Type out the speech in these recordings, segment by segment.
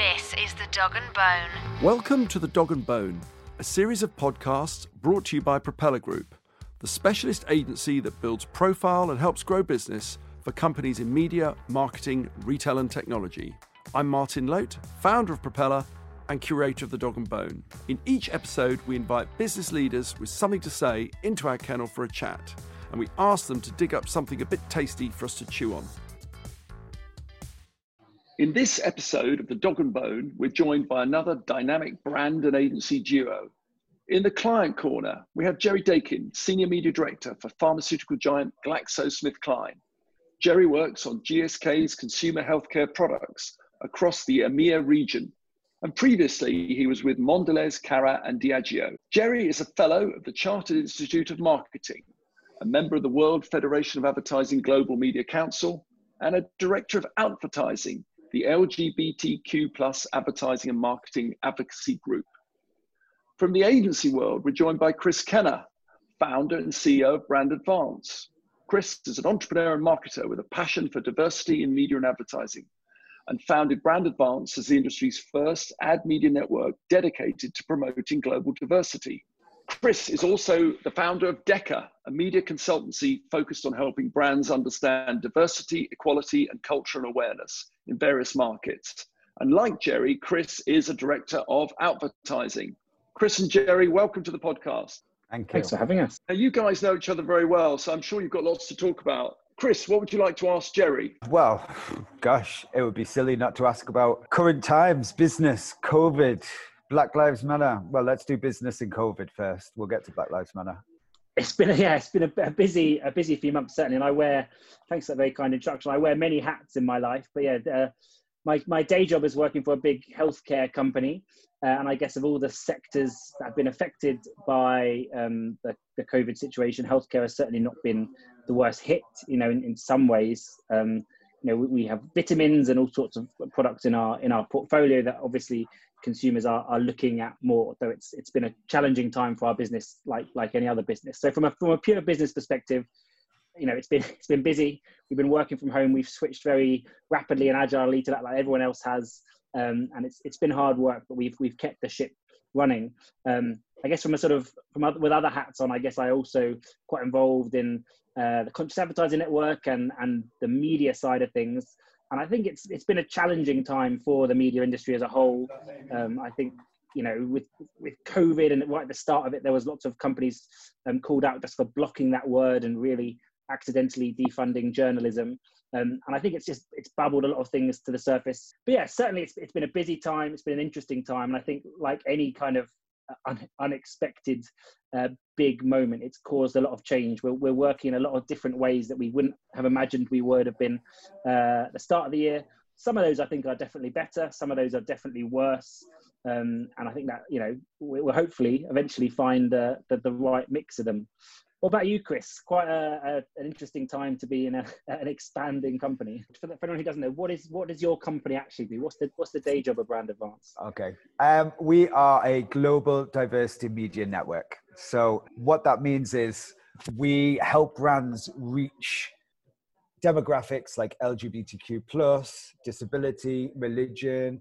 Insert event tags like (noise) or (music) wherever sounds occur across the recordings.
This is the Dog and Bone. Welcome to the Dog and Bone, a series of podcasts brought to you by Propeller Group, the specialist agency that builds profile and helps grow business for companies in media, marketing, retail, and technology. I'm Martin Loat, founder of Propeller and curator of the Dog and Bone. In each episode, we invite business leaders with something to say into our kennel for a chat, and we ask them to dig up something a bit tasty for us to chew on. In this episode of the Dog and Bone, we're joined by another dynamic brand and agency duo. In the client corner, we have Jerry Daykin, Senior Media Director for pharmaceutical giant GlaxoSmithKline. Jerry works on GSK's consumer healthcare products across the EMEA region. And previously, he was with Mondelez, Carat, and Diageo. Jerry is a fellow of the Chartered Institute of Marketing, a member of the World Federation of Advertising Global Media Council, and a director of advertising, the LGBTQ plus advertising and marketing advocacy group. From the agency world, we're joined by Chris Kenna, founder and CEO of Brand Advance. Chris is an entrepreneur and marketer with a passion for diversity in media and advertising and founded Brand Advance as the industry's first ad media network dedicated to promoting global diversity. Chris is also the founder of Deca, a media consultancy focused on helping brands understand diversity, equality, and cultural awareness in various markets. And like Jerry, Chris is a director of Outvertising. Chris and Jerry, welcome to the podcast. Thank you. Thanks for having us. Now, you guys know each other very well, so I'm sure you've got lots to talk about. Chris, what would you like to ask Jerry? Well, gosh, it would be silly not to ask about current times, business, COVID, Black Lives Matter. Well, let's do business in COVID first. We'll get to Black Lives Matter. It's been a, yeah, it's been a, a busy a busy few months certainly, and I wear thanks for that very kind introduction. I wear many hats in my life, but yeah, uh, my my day job is working for a big healthcare company, uh, and I guess of all the sectors that have been affected by um, the, the COVID situation, healthcare has certainly not been the worst hit. You know, in, in some ways, um, you know, we, we, have vitamins and all sorts of products in our in our portfolio that obviously consumers are, are looking at more. Though it's it's been a challenging time for our business, like like any other business. So from a from a pure business perspective, you know, it's been it's been busy. We've been working from home. We've switched very rapidly and agilely to that, like everyone else has. Um, and it's it's been hard work, but we've we've kept the ship running. Um, I guess from a sort of from other, with other hats on, I guess I also quite involved in uh, the conscious advertising network and and the media side of things. And I think it's it's been a challenging time for the media industry as a whole. Um, I think you know with with COVID and right at the start of it, there was lots of companies um, called out just for blocking that word and really accidentally defunding journalism. Um, and I think it's just it's bubbled a lot of things to the surface. But yeah, certainly it's it's been a busy time. It's been an interesting time, and I think like any kind of un- unexpected uh, big moment, it's caused a lot of change. We're we're working in a lot of different ways that we wouldn't have imagined we would have been uh, at the start of the year. Some of those I think are definitely better. Some of those are definitely worse. Um, and I think that you know we'll hopefully eventually find uh, the, the right mix of them. What about you, Chris? Quite a, a, an interesting time to be in a, (laughs) an expanding company. For, the, for, anyone who doesn't know, what is what does your company actually do? What's the what's the day job of Brand Advance? Okay, um, we are a global diversity media network. So what that means is we help brands reach demographics like LGBTQ plus, disability, religion,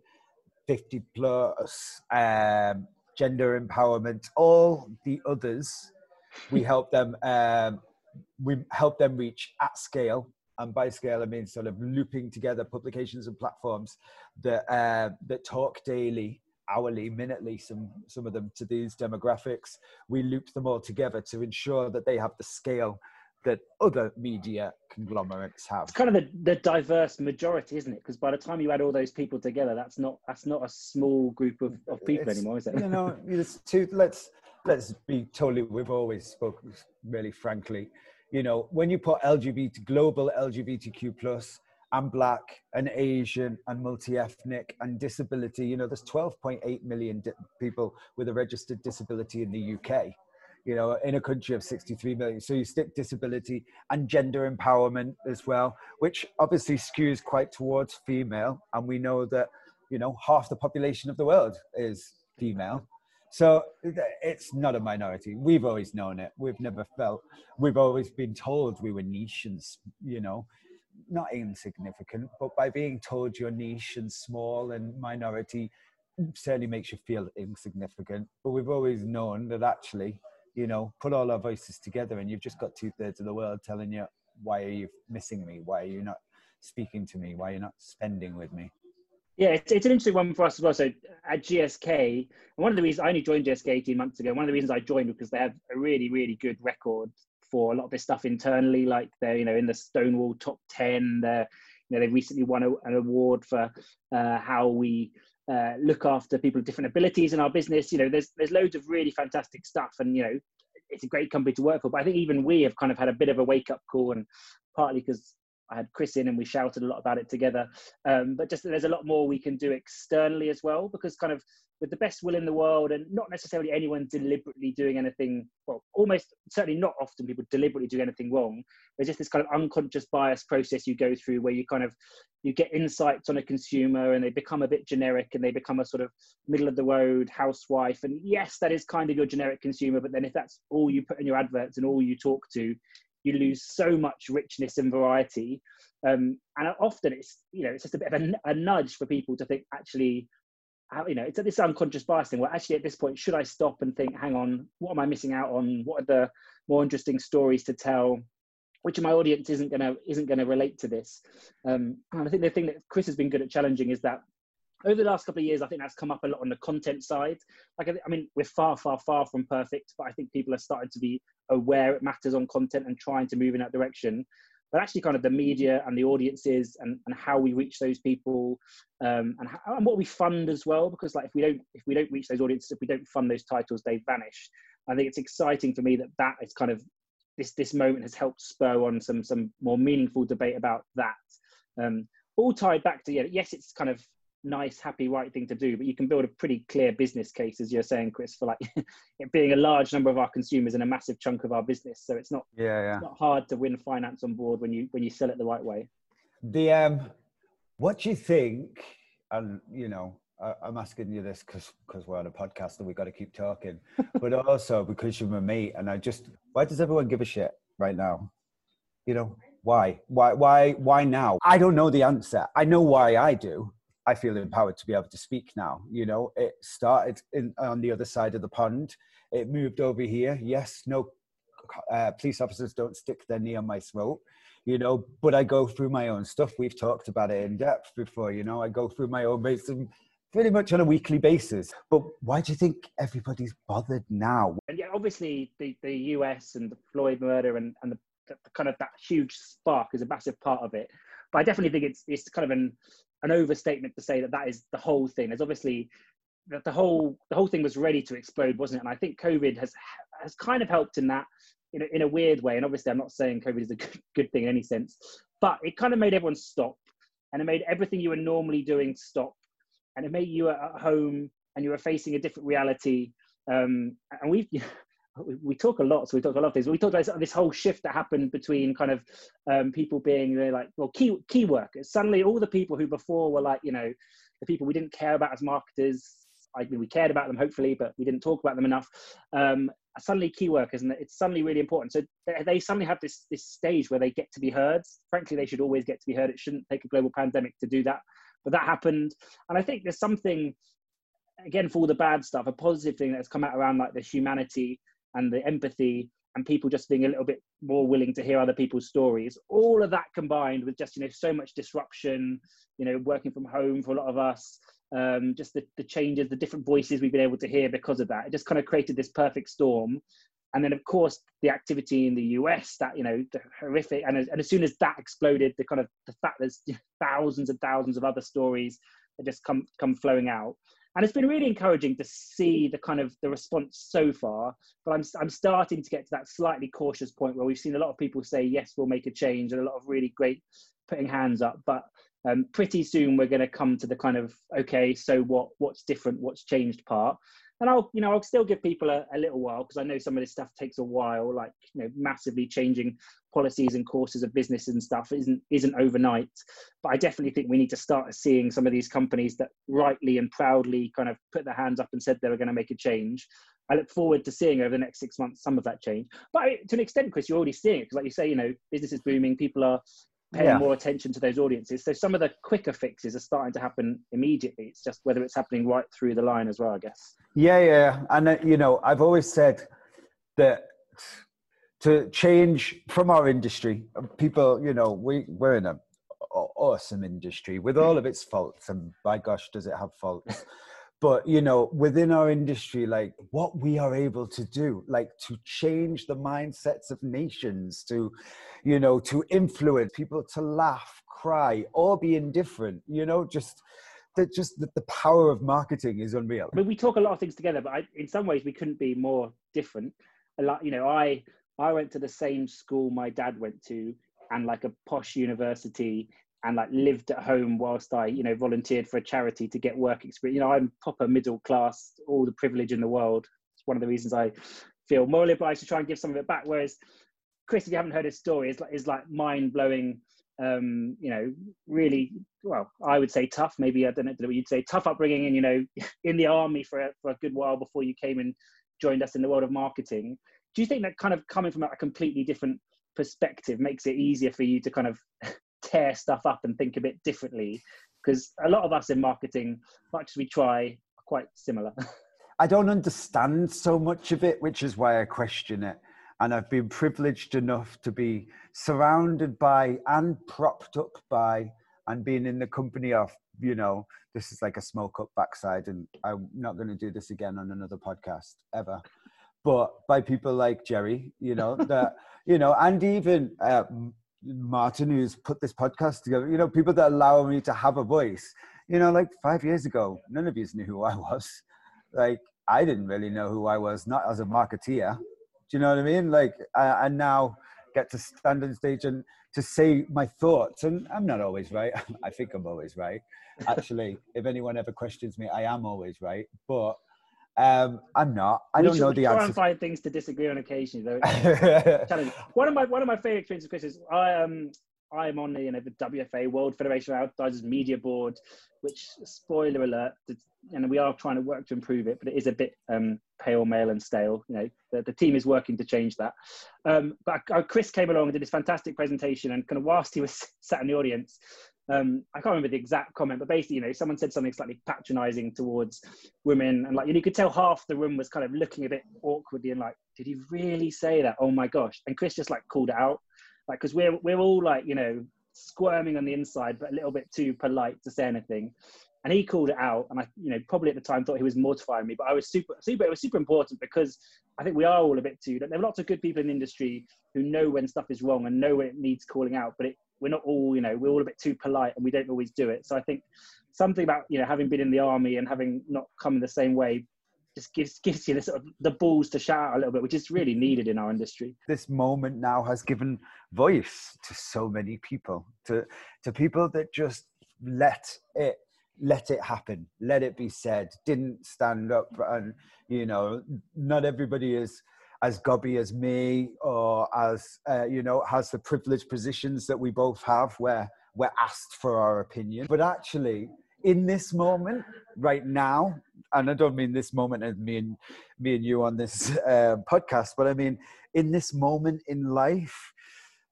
50 plus, um, gender empowerment, all the others we help them um, we help them reach at scale and by scale I mean sort of looping together publications and platforms that uh, that talk daily hourly minutely some some of them to these demographics we loop them all together to ensure that they have the scale that other media conglomerates have. It's kind of the, the diverse majority, isn't it? Because by the time you add all those people together, that's not that's not a small group of, of people it's, anymore, is it? You know, (laughs) it's two, let's let's be totally, we've always spoken really frankly, you know, when you put LGBT, global LGBTQ plus and black and Asian and multi-ethnic and disability, you know, there's 12.8 million di- people with a registered disability in the UK, you know, in a country of 63 million. So you stick disability and gender empowerment as well, which obviously skews quite towards female. And we know that, you know, half the population of the world is female. So it's not a minority. We've always known it. We've never felt, we've always been told we were niche and, you know, not insignificant, but by being told you're niche and small and minority certainly makes you feel insignificant. But we've always known that actually, you know, put all our voices together and you've just got two thirds of the world telling you, why are you missing me? Why are you not speaking to me? Why are you not spending with me? Yeah, it's, it's an interesting one for us as well. So at GSK, one of the reasons I only joined GSK 18 months ago, one of the reasons I joined because they have a really, really good record for a lot of this stuff internally. Like they're, you know, in the Stonewall top 10. They're, you know, they recently won a, an award for uh, how we uh, look after people with different abilities in our business. You know, there's there's loads of really fantastic stuff, and you know, it's a great company to work for. But I think even we have kind of had a bit of a wake up call, and partly because I had Chris in and we shouted a lot about it together. Um, but just there's a lot more we can do externally as well, because kind of with the best will in the world and not necessarily anyone deliberately doing anything, well, almost certainly not often people deliberately do anything wrong. There's just this kind of unconscious bias process you go through where you kind of, you get insights on a consumer and they become a bit generic and they become a sort of middle of the road housewife. And yes, that is kind of your generic consumer, but then if that's all you put in your adverts and all you talk to, you lose so much richness and variety. Um, and often it's, you know, it's just a bit of a, a nudge for people to think, actually, you know, it's this unconscious bias thing Well, actually at this point, should I stop and think, hang on, what am I missing out on? What are the more interesting stories to tell? Which of my audience isn't gonna isn't gonna relate to this? Um, and I think the thing that Chris has been good at challenging is that over the last couple of years, I think that's come up a lot on the content side. Like, I mean, we're far, far, far from perfect, but I think people are starting to be aware it matters on content and trying to move in that direction. But actually, kind of the media and the audiences and, and how we reach those people um, and, how, and what we fund as well. Because like if we don't if we don't reach those audiences, if we don't fund those titles, they vanish. I think it's exciting for me that that is kind of this this moment has helped spur on some some more meaningful debate about that. Um, all tied back to yeah, yes, it's kind of nice, happy, right thing to do, but you can build a pretty clear business case, as you're saying, Chris, for like (laughs) it being a large number of our consumers and a massive chunk of our business. So it's not yeah, yeah. It's not hard to win finance on board when you when you sell it the right way. The um, what do you think? And you know, I, I'm asking you this because because we're on a podcast and we've got to keep talking, (laughs) but also because you're my mate, and I just why does everyone give a shit right now? You know, why why why why now i don't know the answer i know why i do I feel empowered to be able to speak now. You know, it started in, on the other side of the pond. It moved over here. Yes, no uh, police officers don't stick their knee on my throat, you know, but I go through my own stuff. We've talked about it in depth before, you know, I go through my own basis pretty much on a weekly basis. But why do you think everybody's bothered now? And yeah, obviously the, the US and the Floyd murder and, and the, the kind of that huge spark is a massive part of it. But I definitely think it's it's kind of an an overstatement to say that that is the whole thing. There's obviously that the whole the whole thing was ready to explode, wasn't it? And I think COVID has has kind of helped in that in a, in a weird way. And obviously, I'm not saying COVID is a good, good thing in any sense, but it kind of made everyone stop, and it made everything you were normally doing stop, and it made you at home and you were facing a different reality. Um, and we've (laughs) we, talk a lot, so we talk a lot of things. We talked about this whole shift that happened between kind of um, people being like, well, key key workers. Suddenly, all the people who before were like, you know, the people we didn't care about as marketers. I mean, we cared about them hopefully, but we didn't talk about them enough. Um, suddenly, key workers, and it's suddenly really important. So they, they suddenly have this this stage where they get to be heard. Frankly, they should always get to be heard. It shouldn't take a global pandemic to do that, but that happened. And I think there's something again for all the bad stuff, a positive thing that's come out around like the humanity and the empathy and people just being a little bit more willing to hear other people's stories. All of that combined with just you know so much disruption you know working from home for a lot of us um, just the, the changes the different voices we've been able to hear because of that. It just kind of created this perfect storm. And then of course the activity in the us that you know the horrific and as, and as soon as that exploded the kind of the fact there's (laughs) thousands and thousands of other stories that just come come flowing out and it's been really encouraging to see the kind of the response so far but i'm, I'm starting to get to that slightly cautious point where we've seen a lot of people say yes we'll make a change and a lot of really great putting hands up but um, pretty soon we're going to come to the kind of okay so what what's different? What's changed part and I'll, you know, I'll still give people a, a little while because I know some of this stuff takes a while. Like, you know, massively changing policies and courses of business and stuff isn't isn't overnight. But I definitely think we need to start seeing some of these companies that rightly and proudly kind of put their hands up and said they were going to make a change. I look forward to seeing over the next six months some of that change. But to an extent, Chris, you're already seeing it because, like you say, you know, business is booming. People are paying Yeah. more attention to those audiences. So some of the quicker fixes are starting to happen immediately. It's just whether it's happening right through the line as well, I guess. Yeah, yeah. And, uh, you know, I've always said that to change from our industry, uh, people, you know, we, we're in an awesome industry with all of its faults. And by gosh, does it have faults? (laughs) But, you know, within our industry, like what we are able to do, like to change the mindsets of nations, to, you know, to influence people to laugh, cry, or be indifferent, you know, just. That just the, the power of marketing is unreal. I mean, we talk a lot of things together, but I, in some ways we couldn't be more different. A lot, you know, I I went to the same school my dad went to, and like a posh university, and like lived at home whilst I, you know, volunteered for a charity to get work experience. You know, I'm proper middle class, all the privilege in the world. It's one of the reasons I feel morally obliged to try and give some of it back. Whereas Chris, if you haven't heard his story, is like is like mind blowing. Um, you know, really well, I would say tough. Maybe I don't know what you'd say. Tough upbringing, and you know, (laughs) in the army for a, for a good while before you came and joined us in the world of marketing. Do you think that kind of coming from a completely different perspective makes it easier for you to kind of tear stuff up and think a bit differently? Because a lot of us in marketing, much as we try, are quite similar. (laughs) I don't understand so much of it, which is why I question it. And I've been privileged enough to be surrounded by and propped up by and being in the company of, you know, this is like a smoke up backside, and I'm not going to do this again on another podcast ever. But by people like Jerry, you know, that, (laughs) you know, and even uh, Martin, who's put this podcast together, you know, people that allow me to have a voice. You know, like five years ago, none of you knew who I was. Like, I didn't really know who I was, not as a marketeer. Do you know what I mean? Like, I, and now get to stand on stage and to say my thoughts. And I'm not always right. (laughs) I think I'm always right. Actually, if anyone ever questions me, I am always right. But um, I'm not. I We don't should know the try and find things to disagree on occasionally, though. (laughs) One of my one of my favorite experiences, Chris, is I um I am on the you know the WFA World Federation of Advertisers Media Board, which spoiler alert, and we are trying to work to improve it, but it is a bit um pale, male, and stale. You know, the, the team is working to change that. Um, but uh, Chris came along and did this fantastic presentation, and kind of whilst he was (laughs) sat in the audience. Um, I can't remember the exact comment, but basically, you know, someone said something slightly patronising towards women, and like, you, know, you could tell half the room was kind of looking a bit awkwardly and like, did he really say that? Oh my gosh! And Chris just like called it out, like, because we're we're all like, you know, squirming on the inside, but a little bit too polite to say anything. And he called it out, and I, you know, probably at the time thought he was mortifying me, but I was super, super. It was super important because I think we are all a bit too. There are lots of good people in the industry who know when stuff is wrong and know when it needs calling out, but it, we're not all, you know, we're all a bit too polite and we don't always do it. So I think something about you know having been in the army and having not come in the same way just gives gives you the sort of the balls to shout out a little bit, which is really needed in our industry. this moment now has given voice to so many people to to people that just let it let it happen let it be said didn't stand up and you know not everybody is as gobby as me or as uh, you know has the privileged positions that we both have where we're asked for our opinion. But actually in this moment right now and i don't mean this moment as me and me and you on this uh, podcast but i mean in this moment in life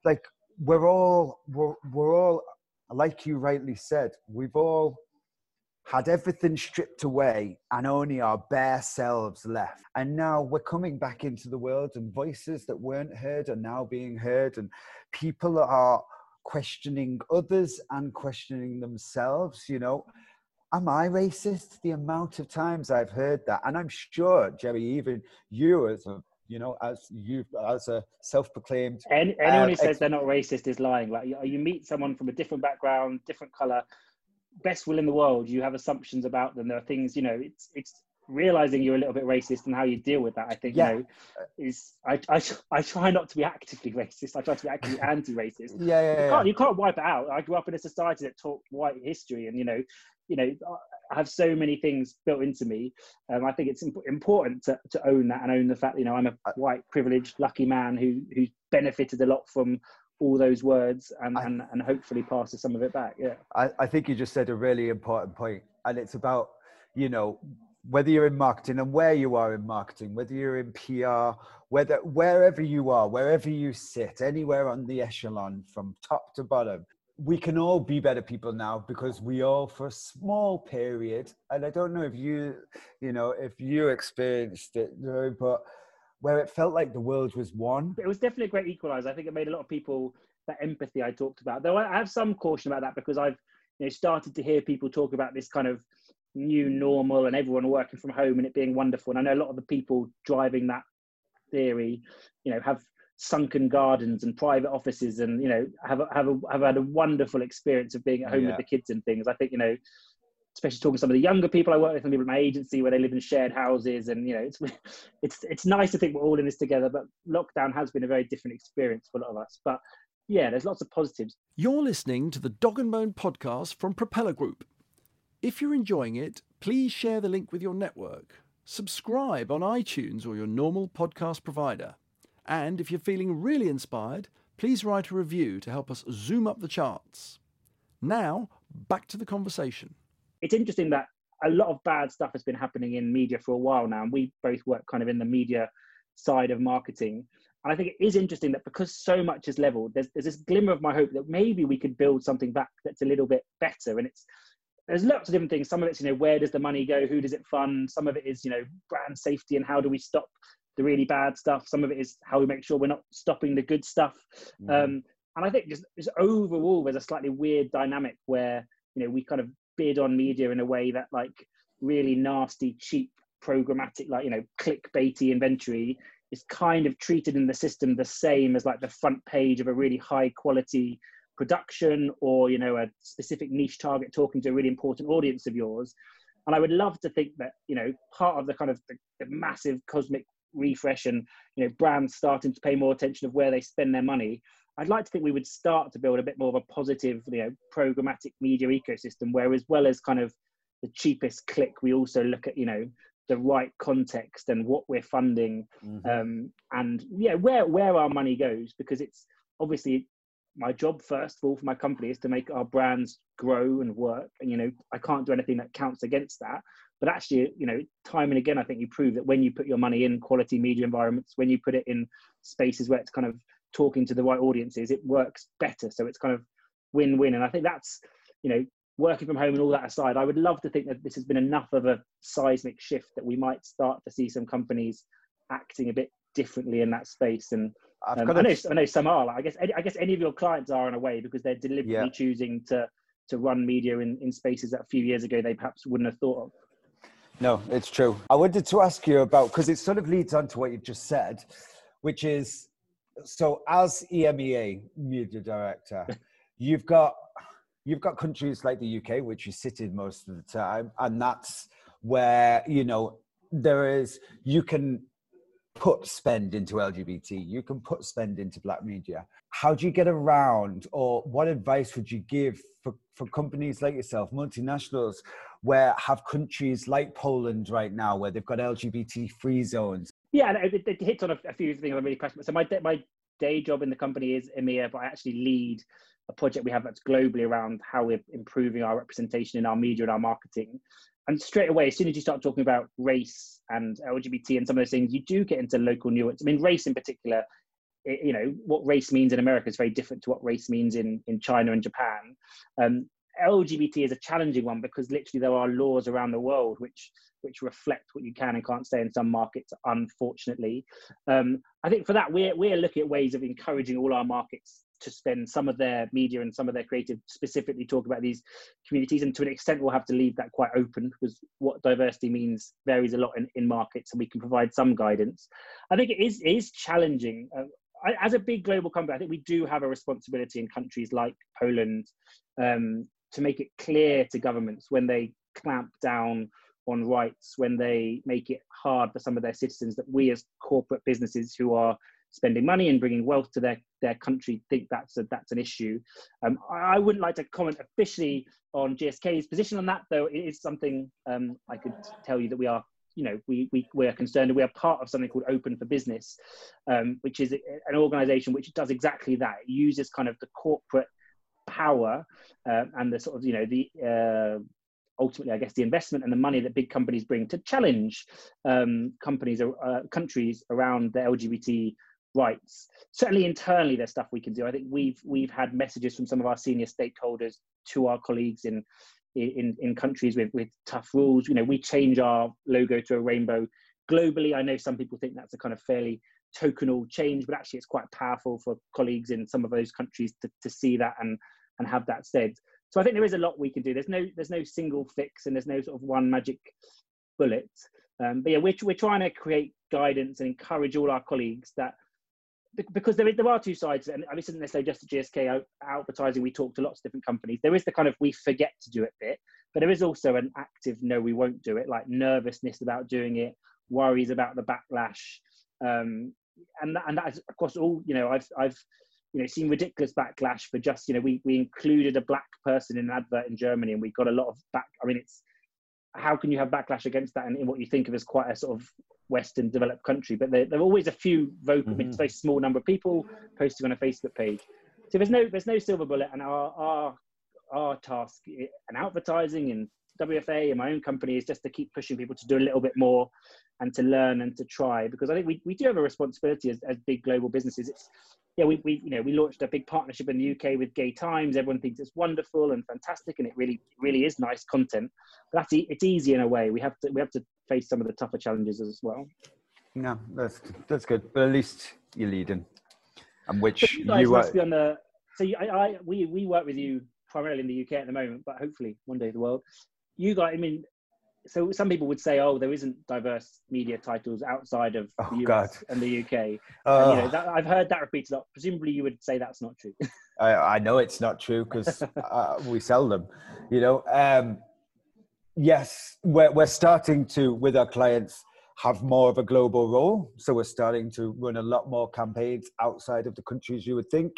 like we're all we're, we're all like you rightly said we've all had everything stripped away and only our bare selves left. And now we're coming back into the world and voices that weren't heard are now being heard and people are questioning others and questioning themselves you know. Am i racist? The amount of times i've heard that. And i'm sure jerry even you as a you know as you as a self-proclaimed Any, anyone Um, who says ex- they're not racist is lying. Like you, you meet someone from a different background, different color, best will in the world. You have assumptions about them. There are things, you know. It's it's realizing you're a little bit racist and how you deal with that. I think Yeah. you know is I, I I try not to be actively (laughs) racist. I try to be actively (laughs) anti-racist. yeah yeah, you can't you can't wipe it out. I grew up in a society that taught white history, and you know, you know, I have so many things built into me. Um, I think it's imp- important to, to own that and own the fact, you know, I'm a white, privileged, lucky man who who's benefited a lot from all those words and I- and, and hopefully passes some of it back. Yeah. I, I think you just said a really important point, and it's about you know whether you're in marketing and where you are in marketing, whether you're in PR, whether wherever you are, wherever you sit, anywhere on the echelon from top to bottom, we can all be better people now because we all for a small period and i don't know if you you know if you experienced it but where it felt like the world was one. It was definitely a great equalizer i think it made a lot of people that empathy i talked about. Though i have some caution about that because i've you know started to hear people talk about this kind of new normal and everyone working from home and it being wonderful. And i know a lot of the people driving that theory you know have sunken gardens and private offices and you know have have a, have had a wonderful experience of being at home yeah. with the kids and things. I think you know especially talking to some of the younger people i work with and people in my agency where they live in shared houses and you know it's (laughs) it's it's nice to think we're all in this together but lockdown has been a very different experience for a lot of us. But yeah there's lots of positives. You're listening to the dog and bone podcast from propeller group. If you're enjoying it please share the link with your network. Subscribe on itunes or your normal podcast provider. And if you're feeling really inspired, please write a review to help us zoom up the charts. Now, back to the conversation. It's interesting that a lot of bad stuff has been happening in media for a while now, and we both work kind of in the media side of marketing. And I think it is interesting that because so much is leveled, there's, there's this glimmer of my hope that maybe we could build something back that's a little bit better. And it's there's lots of different things. Some of it's, you know, where does the money go? Who does it fund? Some of it is, you know, brand safety and how do we stop the really bad stuff. Some of it is how we make sure we're not stopping the good stuff. Mm-hmm. Um, and I think just, just overall, there's a slightly weird dynamic where you know we kind of bid on media in a way that like really nasty, cheap, programmatic, like you know, clickbaity inventory is kind of treated in the system the same as like the front page of a really high quality production or you know a specific niche target talking to a really important audience of yours. And i would love to think that you know part of the kind of the, the massive cosmic refresh and you know brands starting to pay more attention of where they spend their money i'd like to think we would start to build a bit more of a positive you know programmatic media ecosystem where as well as kind of the cheapest click we also look at you know the right context and what we're funding mm-hmm. um, and yeah where where our money goes because it's obviously my job first of all for my company is to make our brands grow and work and you know i can't do anything that counts against that but actually you know time and again i think you prove that when you put your money in quality media environments when you put it in spaces where it's kind of talking to the right audiences it works better so it's kind of win-win and i think that's you know working from home and all that aside i would love to think that this has been enough of a seismic shift that we might start to see some companies acting a bit differently in that space and um, I, know, I know some are. Like, I guess I guess any of your clients are in a way because they're deliberately yeah. choosing to to run media in, in spaces that a few years ago they perhaps wouldn't have thought of. No, it's true. I wanted to ask you about because it sort of leads on to what you've just said, which is so as EMEA media director, you've got you've got countries like the UK, which sit in most of the time, and that's where you know there is you can put spend into LGBT, you can put spend into black media. How do you get around, or what advice would you give for, for companies like yourself, multinationals, where have countries like Poland right now where they've got LGBT free zones. Yeah, it, it, hits on a, a, few things I'm really passionate. So my my day job in the company is EMEA, but I actually lead a project we have that's globally around how we're improving our representation in our media and our marketing. And straight away, as soon as you start talking about race and LGBT and some of those things, you do get into local nuance. I mean, race in particular, it, you know, what race means in America is very different to what race means in, in China and Japan. Um, LGBT is a challenging one because literally there are laws around the world which which reflect what you can and can't say in some markets. Unfortunately, um, I think for that we're we're looking at ways of encouraging all our markets to spend some of their media and some of their creative specifically talk about these communities. And to an extent we'll have to leave that quite open because what diversity means varies a lot in, in markets and we can provide some guidance. I think it is, it is challenging. Uh, as a big global company i think we do have a responsibility in countries like poland um, to make it clear to governments when they clamp down on rights, when they make it hard for some of their citizens, that we as corporate businesses who are spending money and bringing wealth to their, their country think that's a, that's an issue. Um, I wouldn't like to comment officially on GSK's position on that, though it is something um, I could tell you that we are you know we, we we are concerned we are part of something called open for business um, which is an organization which does exactly that it uses kind of the corporate power uh, and the sort of you know the uh, ultimately, I guess, the investment and the money that big companies bring to challenge um, companies, uh, countries around the LGBT rights. Certainly internally, there's stuff we can do. I think we've we've had messages from some of our senior stakeholders to our colleagues in in, in countries with, with tough rules. You know, we change our logo to a rainbow globally. I know some people think that's a kind of fairly tokenal change, but actually it's quite powerful for colleagues in some of those countries to, to see that and and have that said. So I think there is a lot we can do. There's no there's no single fix and there's no sort of one magic bullet. Um, but yeah, we're, we're trying to create guidance and encourage all our colleagues that because there, is, there are two sides, and this isn't necessarily just a GSK advertising. We talk to lots of different companies. There is the kind of we forget to do it bit, but there is also an active no, we won't do it, like nervousness about doing it, worries about the backlash, um, and that, and that's across all. You know, I've I've you know seen ridiculous backlash for just you know we we included a black person in an advert in Germany, and we got a lot of back. I mean, it's how can you have backlash against that in, in what you think of as quite a sort of Western developed country? But there, there are always a few vocal, mm-hmm. very small number of people posting on a Facebook page. So there's no there's no silver bullet, and our our our task and advertising and WFA and my own company is just to keep pushing people to do a little bit more and to learn and to try because I think we, we do have a responsibility as, as big global businesses. It's yeah, we, we you know we launched a big partnership in the UK with Gay Times. Everyone thinks it's wonderful and fantastic, and it really really is nice content. But that's it's easy in a way. We have to we have to face some of the tougher challenges as well. No, that's that's good. But at least you're leading, and which you, guys you are... be on the. So you, I, I we we work with you primarily in the UK at the moment, but hopefully one day the world. You guys, I mean, so some people would say, oh, there isn't diverse media titles outside of oh, the US God. and the UK. Uh, and, you know, that, I've heard that repeated lot. Presumably, you would say that's not true. (laughs) I, I, know it's not true because (laughs) uh, we sell them. You know, um, yes, we're we're starting to with our clients have more of a global role. So we're starting to run a lot more campaigns outside of the countries you would think.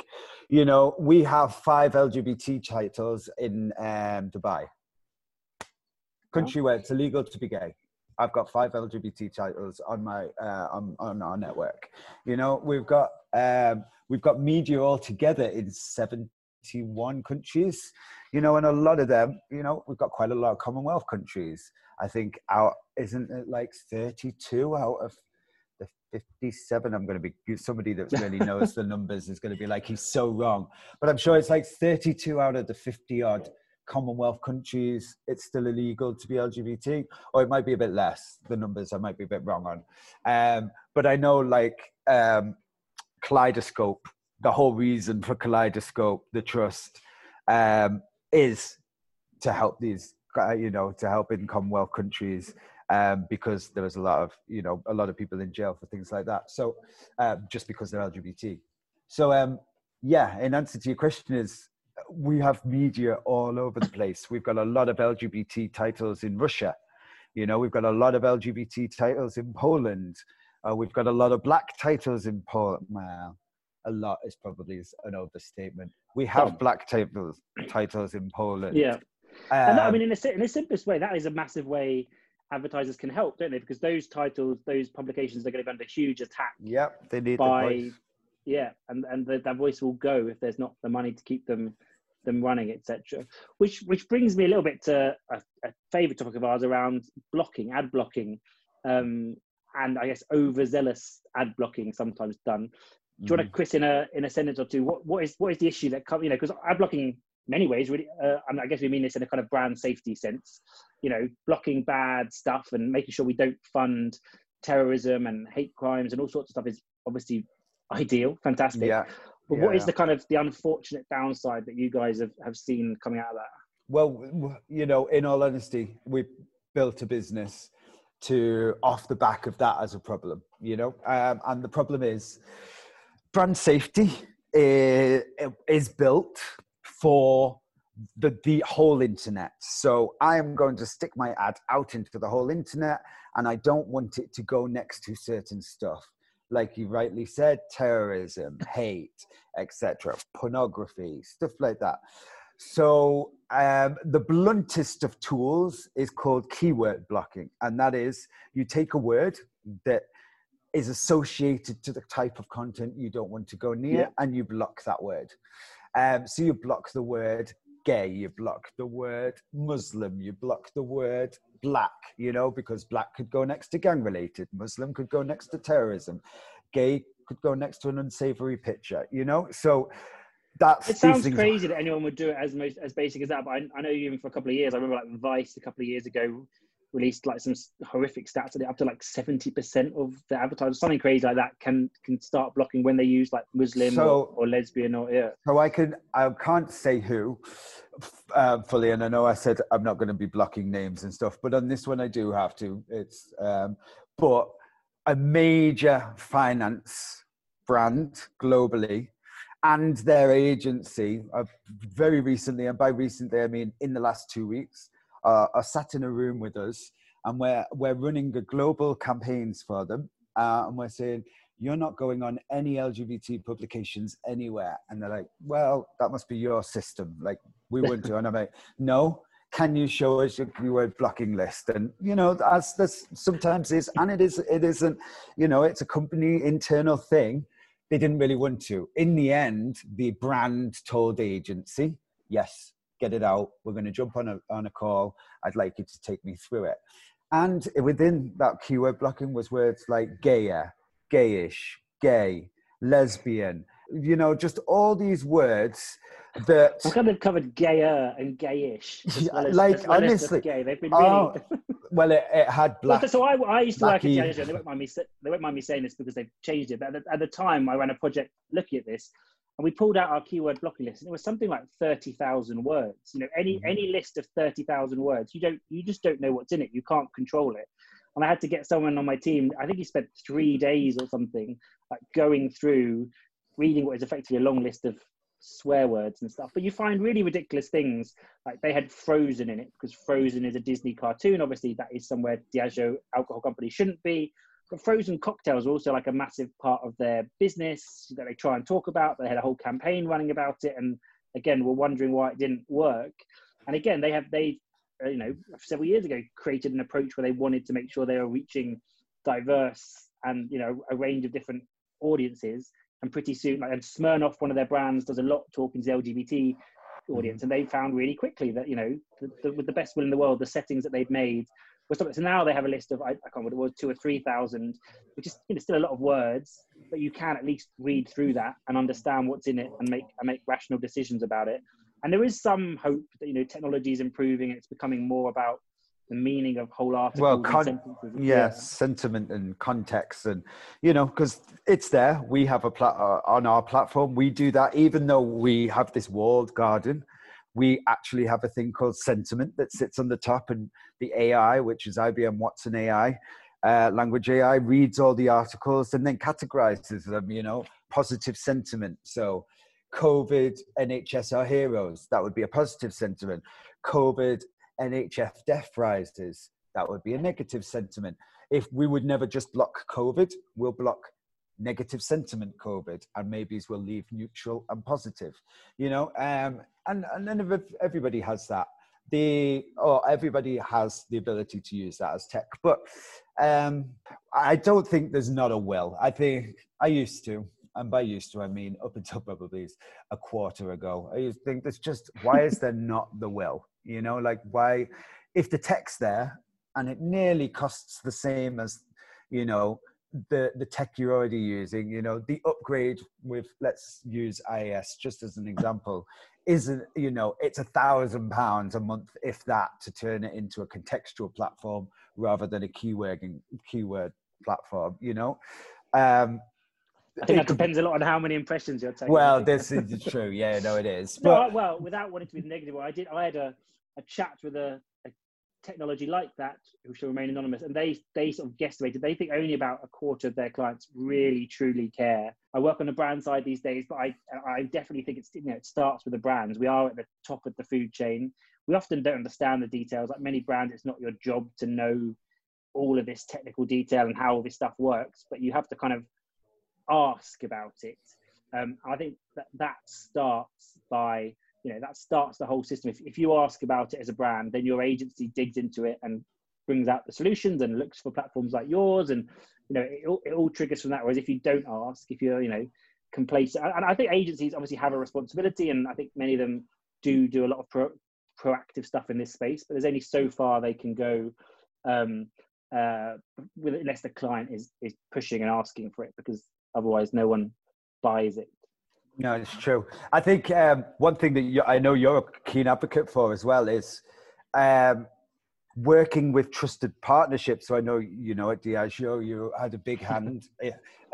You know, we have five LGBT titles in um, Dubai country where it's illegal to be gay. I've got five LGBT titles on my uh, on, on our network. You know, we've got um, we've got media altogether in seventy one countries. You know, and a lot of them, you know, we've got quite a lot of Commonwealth countries. I think out isn't it like thirty two out of the 57 i'm going to be somebody that really knows the (laughs) numbers is going to be like he's so wrong but i'm sure it's like 32 out of the 50 odd Commonwealth countries, it's still illegal to be LGBT, or it might be a bit less. The numbers I might be a bit wrong on, um, but I know like um, Kaleidoscope. The whole reason for Kaleidoscope, the trust, um, is to help these, uh, you know, to help in Commonwealth countries. Um, because there was a lot of you know a lot of people in jail for things like that. So um, just because they're LGBT. So um, yeah, in answer to your question is we have media all over the place. We've got a lot of LGBT titles in Russia. You know, we've got a lot of LGBT titles in Poland. Uh, we've got a lot of black titles in Poland. Well, a lot is probably an overstatement. We have black titles titles in Poland. Yeah, um, and I mean, in a, in the simplest way, that is a massive way advertisers can help, don't they? Because those titles, those publications are going to be under huge attack. Yep, they need by, yeah, and and the, that voice will go if there's not the money to keep them them running, etc. Which which brings me a little bit to a, a favourite topic of ours around blocking, ad blocking, um, and I guess overzealous ad blocking sometimes done. Do you mm. want to, Chris, in a in a sentence or two, what, what is what is the issue that come, you know because ad blocking many ways really uh, I guess we mean this in a kind of brand safety sense you know blocking bad stuff and making sure we don't fund terrorism and hate crimes and all sorts of stuff is obviously (laughs) ideal fantastic yeah but yeah, what is the kind of the unfortunate downside that you guys have, have seen coming out of that? Well, you know, in all honesty, we built a business to off the back of that as a problem, you know, um, and the problem is brand safety is, is built for the, the whole internet. So I am going to stick my ad out into the whole internet and I don't want it to go next to certain stuff like you rightly said, terrorism, hate, etc., pornography, stuff like that. So um, the bluntest of tools is called keyword blocking, and that is you take a word that is associated to the type of content you don't want to go near, yeah. and you block that word. Um, so you block the word gay, you block the word Muslim, you block the word black, you know, because black could go next to gang related, Muslim could go next to terrorism, gay could go next to an unsavory picture, you know? So that's it sounds crazy that anyone would do it as most as basic as that. But I, I know even for a couple of years, I remember like Vice a couple of years ago released like some horrific stats that up to like 70% of the advertisers. Something crazy like that can can start blocking when they use like muslim so, or, or, lesbian or yeah. So i can i can't say who uh, fully and i know i said i'm not going to be blocking names and stuff but on this one i do have to. It's um but a major finance brand globally and their agency uh, very recently, and by recently I mean in the last two weeks, uh, are sat in a room with us, and we're we're running global campaigns for them, uh, and we're saying you're not going on any LGBT publications anywhere, and they're like, well, that must be your system, like we wouldn't do, and I'm like, no. Can you show us your keyword blocking list? And you know, as this sometimes is, and it is, it isn't. You know, it's a company internal thing they didn't really want to. In the end, the brand told the agency, yes, get it out. We're going to jump on a, on a call. I'd like you to take me through it. And within that keyword blocking was words like gayer, gayish, gay, lesbian, you know, just all these words that. I kind of covered gayer and gayish. Well as, like, honestly. Gay. They've been oh, really. Oh, well, it, it, had black. Well, so I, I used to work at Diageo. They won't, mind me, they won't mind me saying this because they've changed it. But at the, at the time, I ran a project looking at this and we pulled out our keyword blocking list and it was something like 30,000 words. You know any mm-hmm. any list of 30,000 words you don't you just don't know what's in it. You can't control it. And I had to get someone on my team I think he spent 3 days or something like going through reading what is effectively a long list of swear words and stuff. But you find really ridiculous things like they had frozen in it because frozen is a disney cartoon. Obviously that is somewhere diageo alcohol company shouldn't be frozen cocktails are also like a massive part of their business that they try and talk about. They had a whole campaign running about it, and again, we're wondering why it didn't work. And again, they have they, you know, several years ago created an approach where they wanted to make sure they were reaching diverse and you know a range of different audiences. And pretty soon, like and Smirnoff, one of their brands, does a lot talking to the LGBT audience, mm-hmm. and they found really quickly that you know, the, the, with the best will in the world, the settings that they've made so now they have a list of I, I can't remember what it was two or three thousand, which is you know, still a lot of words, but you can at least read through that and understand what's in it and make and make rational decisions about it. And there is some hope that you know technology is improving and it's becoming more about the meaning of whole articles. Well, con- yeah, yeah, sentiment and context, and you know, because it's there. We have a plat uh, on our platform. We do that, even though we have this walled garden we actually have a thing called sentiment that sits on the top and the ai which is ibm watson ai uh, language ai reads all the articles and then categorizes them you know positive sentiment. So covid nhs are heroes. That would be a positive sentiment. Covid nhs death rises. That would be a negative sentiment. If we would never just block covid we'll block negative sentiment COVID, and maybe we'll leave neutral and positive, you know. Um, and and then everybody has that. The or everybody has the ability to use that as tech, but um, I don't think there's not a will. I think I used to, and by used to I mean up until (laughs) probably a quarter ago. I used to think there's just why is there (laughs) not the will? You know, like why if the tech's there and it nearly costs the same as you know the the tech you're already using you know the upgrade with let's use ias just as an example isn't you know it's a thousand pounds a month if that to turn it into a contextual platform rather than a keyword keyword platform you know um I think it that depends a lot on how many impressions you're taking. Well, (laughs) this is true. Yeah, no, it is. But... No, well, without wanting to be negative, I did. I had a, a chat with a, technology like that who shall remain anonymous and they they sort of guesstimated they think only about a quarter of their clients really truly care. I work on the brand side these days but i i definitely think it's you know it starts with the brands. We are at the top of the food chain. We often don't understand the details. Like many brands it's not your job to know all of this technical detail and how all this stuff works but you have to kind of ask about it. Um, i think that that starts by you know that starts the whole system. If, if you ask about it as a brand then your agency digs into it and brings out the solutions and looks for platforms like yours. And you know it, all, it all triggers from that. Whereas if you don't ask if you're you know complacent and i think agencies obviously have a responsibility and i think many of them do do a lot of pro- proactive stuff in this space, but there's only so far they can go um, uh, unless the client is is pushing and asking for it, because otherwise no one buys it. No, it's true. I think um, one thing that you, I know you're a keen advocate for as well is um, working with trusted partnerships. So I know you know at Diageo you had a big (laughs) hand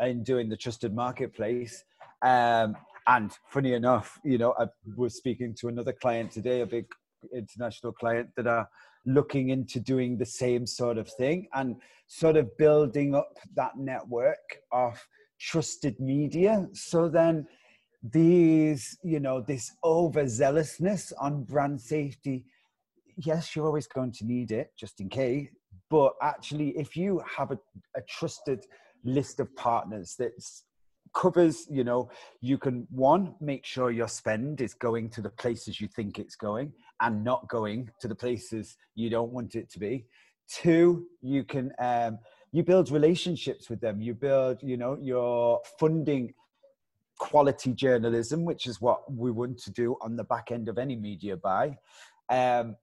in doing the trusted marketplace. Um, and funny enough, you know, I was speaking to another client today, a big international client that are looking into doing the same sort of thing and sort of building up that network of trusted media. So then these, you know, this overzealousness on brand safety, yes, you're always going to need it just in case. But actually, if you have a, a trusted list of partners that's covers you know you can one make sure your spend is going to the places you think it's going and not going to the places you don't want it to be two you can um, you build relationships with them you build you know you're funding quality journalism which is what we want to do on the back end of any media buy um,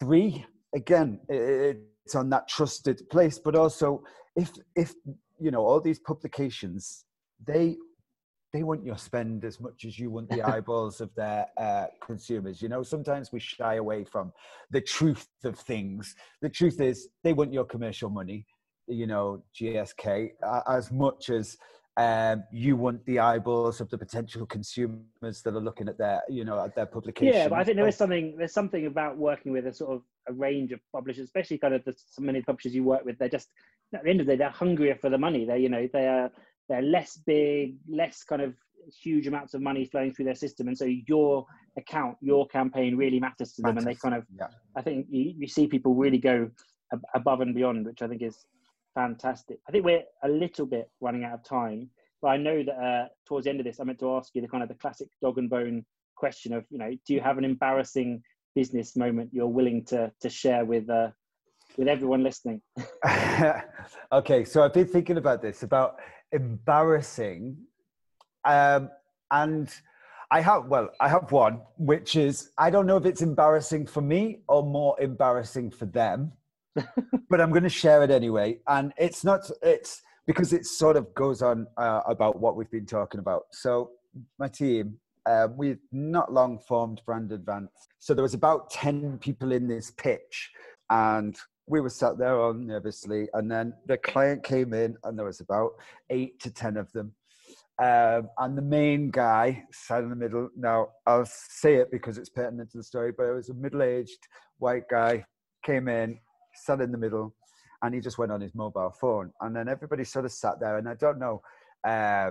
three again it's on that trusted place but also if if you know all these publications they they want your spend as much as you want the (laughs) eyeballs of their uh, consumers. You know, sometimes we shy away from the truth of things. The truth is, they want your commercial money. You know, GSK uh, as much as um, you want the eyeballs of the potential consumers that are looking at their, you know, at their publication. Yeah, but I think there is something. There's something about working with a sort of a range of publishers, especially kind of the, so many publishers you work with. They're just at the end of the day, they're hungrier for the money. They, you know, they are they're less big, less kind of huge amounts of money flowing through their system, and so your account, your campaign really matters to them, matters. and they kind of, yeah. I think you, you see people really go ab- above and beyond, which I think is fantastic. I think we're a little bit running out of time, but I know that uh, towards the end of this, I meant to ask you the kind of the classic dog and bone question of, you know, do you have an embarrassing business moment you're willing to to share with uh, with everyone listening? (laughs) okay, so I've been thinking about this about embarrassing. Um, and I have, well, I have one, which is I don't know if it's embarrassing for me or more embarrassing for them, but I'm going to share it anyway. And it's not, it's because it sort of goes on uh, about what we've been talking about. So, my team, uh, we've not long formed Brand Advance. So, there was about 10 people in this pitch, and we were sat there on nervously, and then the client came in, and there was about eight to ten of them. Um, and the main guy sat in the middle. Now I'll say it because it's pertinent to the story, but it was a middle-aged white guy came in, sat in the middle, and he just went on his mobile phone. And then everybody sort of sat there, and I don't know. Uh,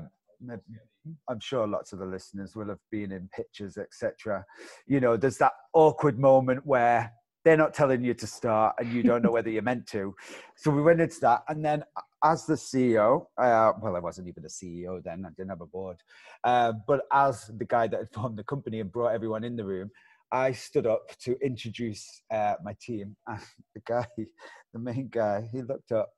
I'm sure lots of the listeners will have been in pictures, etc. You know, there's that awkward moment where they're not telling you to start and you don't know whether you're meant to. So we went into that. And then as the CEO, uh, well, I wasn't even a CEO then, I didn't have a board. Uh, but as the guy that had formed the company and brought everyone in the room, I stood up to introduce uh, my team. (laughs) And the guy, the main guy, he looked up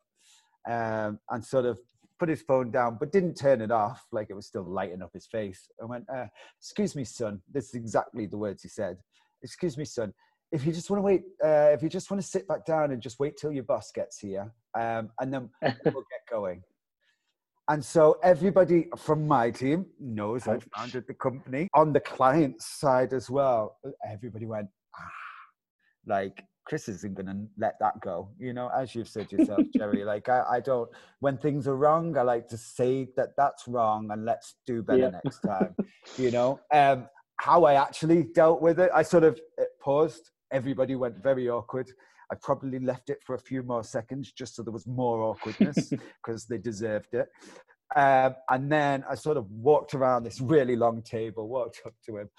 um, and sort of put his phone down, but didn't turn it off, like it was still lighting up his face. I went, uh, Excuse me, son. This is exactly the words he said. Excuse me, son if you just want to wait, uh, if you just want to sit back down and just wait till your boss gets here, um, and then we'll (laughs) get going. And so everybody from my team knows I founded the company. On the client side as well, everybody went, ah, like Chris isn't going to let that go. You know, as you've said yourself, (laughs) Jerry, like I, I, don't, when things are wrong, I like to say that that's wrong and let's do better yeah. next time, you know? Um, how I actually dealt with it, I sort of uh, paused everybody went very awkward. I probably left it for a few more seconds just so there was more awkwardness (laughs) because they deserved it. Um, and then I sort of walked around this really long table, walked up to him.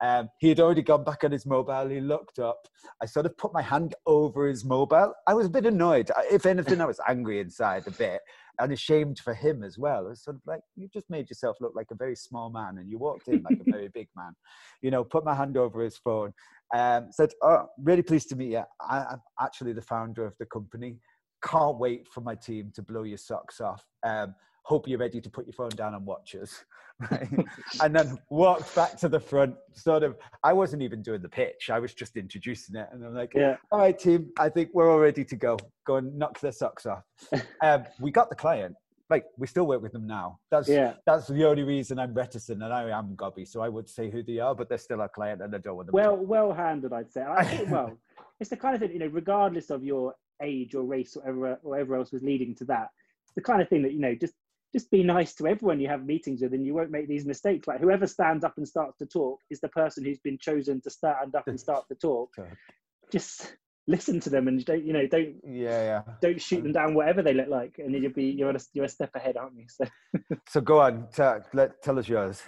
Um, he had already gone back on his mobile. He looked up. I sort of put my hand over his mobile. I was a bit annoyed. If anything, I was angry inside a bit and ashamed for him as well. It was sort of like, you just made yourself look like a very small man and you walked in like a very (laughs) big man. You know, put my hand over his phone. Um, said, oh, really pleased to meet you. I, I'm actually the founder of the company. Can't wait for my team to blow your socks off. Um, hope you're ready to put your phone down and watch us. (laughs) Right? (laughs) and then walked back to the front, sort of. I wasn't even doing the pitch, I was just introducing it. And I'm like, Yeah. all right, team, I think we're all ready to go. Go and knock their socks off. (laughs) um, we got the client. Like, we still work with them now. That's Yeah. that's the only reason I'm reticent and I am gobby. So I would say who they are, but they're still our client and I don't want them. to- Well, well handled, I'd say. I think, (laughs) well, it's the kind of thing, you know, regardless of your age or race or whatever, whatever else was leading to that, it's the kind of thing that, you know, just just be nice to everyone you have meetings with and you won't make these mistakes. Like whoever stands up and starts to talk is the person who's been chosen to stand up and (laughs) start to talk. Just listen to them and don't, you know, don't yeah, yeah. don't shoot them down whatever they look like and you'll be you're a, you're a step ahead, aren't you? So (laughs) So go on, tell, let, tell us yours.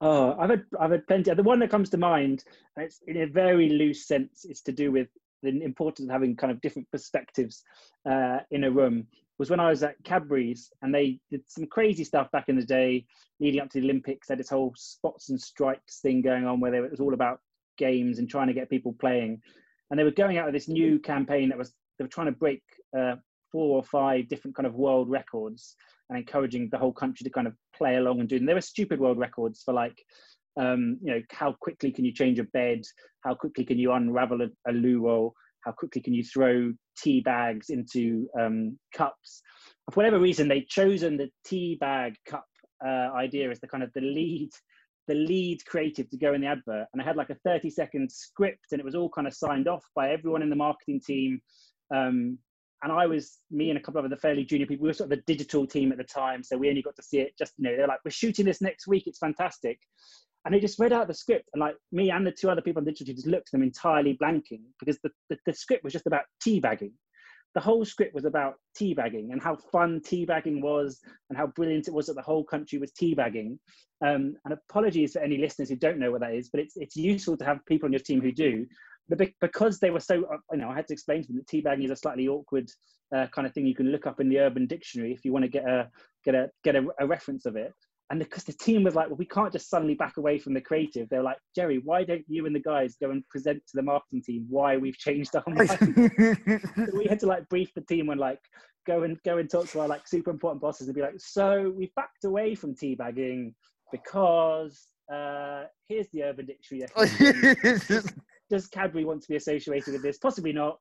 Oh, I've had I've had plenty. The one that comes to mind, and it's in a very loose sense, it's to do with the importance of having kind of different perspectives uh, in a room. Was when I was at Cadbury's, and they did some crazy stuff back in the day, leading up to the Olympics. They had this whole spots and strikes thing going on, where they, it was all about games and trying to get people playing. And they were going out with this new campaign that was they were trying to break uh, four or five different kind of world records and encouraging the whole country to kind of play along and do them. There were stupid world records for like, um, you know, how quickly can you change a bed? How quickly can you unravel a, a loo roll? How quickly can you throw tea bags into um, cups? For whatever reason, they'd chosen the tea bag cup uh, idea as the kind of the lead, the lead creative to go in the advert. And I had like a 30 second script and it was all kind of signed off by everyone in the marketing team. Um, and I was me and a couple of other fairly junior people. We were sort of the digital team at the time, so we only got to see it. Just you know, they're like, "We're shooting this next week. It's fantastic," and they just read out the script, and like me and the two other people on digital team just looked at them entirely blanking because the, the, the script was just about teabagging. The whole script was about teabagging and how fun teabagging was, and how brilliant it was that the whole country was teabagging. Um, and apologies for any listeners who don't know what that is, but it's it's useful to have people on your team who do but because they were so, you know, I had to explain to them that teabagging is a slightly awkward uh, kind of thing you can look up in the Urban Dictionary if you want to get a get a get a, a reference of it. And because the team was like, well, we can't just suddenly back away from the creative. They're like, Jerry, why don't you and the guys go and present to the marketing team why we've changed our (laughs) mind? So we had to like brief the team and like go and go and talk to our like super important bosses and be like, so we've backed away from teabagging because uh, here's the Urban Dictionary. (laughs) does Cadbury want to be associated with this? Possibly not.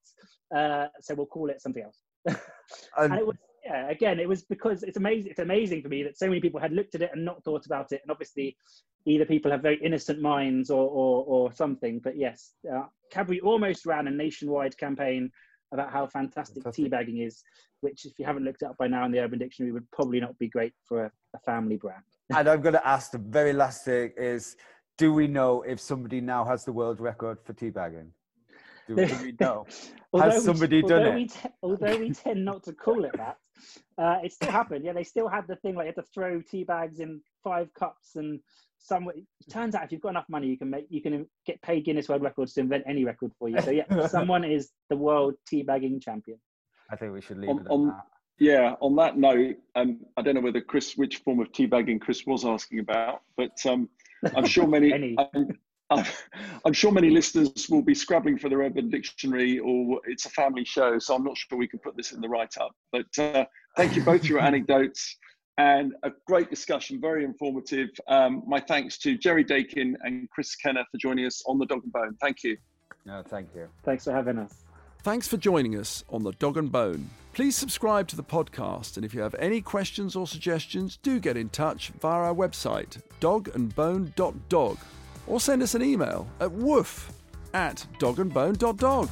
Uh, so we'll call it something else. (laughs) and it was, yeah, again, it was because it's amazing. It's amazing for me that so many people had looked at it and not thought about it. And obviously, either people have very innocent minds or or, or something. But yes, uh, Cadbury almost ran a nationwide campaign about how fantastic, Fantastic. teabagging is, which, if you haven't looked it up by now in the Urban Dictionary, would probably not be great for a, a family brand. (laughs) and I'm going to ask the very last thing is, do we know if somebody now has the world record for teabagging? Do, do we (laughs) know? Although Has we- somebody done although it? We te- although we tend not to call it that, uh, it still happened. Yeah, they still had the thing like you had to throw tea bags in five cups, and some. It turns out if you've got enough money, you can make you can get paid Guinness World Records to invent any record for you. So yeah, (laughs) someone is the world tea bagging champion. I think we should leave On- it at on- that. Yeah, on that note, um, I don't know whether Chris, which form of teabagging Chris was asking about, but um, I'm sure many, (laughs) Any. I'm, I'm, (laughs) I'm sure many listeners will be scrabbling for their Urban Dictionary, or it's a family show, so I'm not sure we can put this in the write-up. But uh, thank you both for your (laughs) anecdotes and a great discussion, very informative. Um, my thanks to Jerry Daykin and Chris Kenna for joining us on the Dog and Bone. Thank you. No, thank you. Thanks for having us. Thanks for joining us on The Dog and Bone. Please subscribe to the podcast, and if you have any questions or suggestions, do get in touch via our website, dogandbone.dog, or send us an email at woof at dogandbone.dog.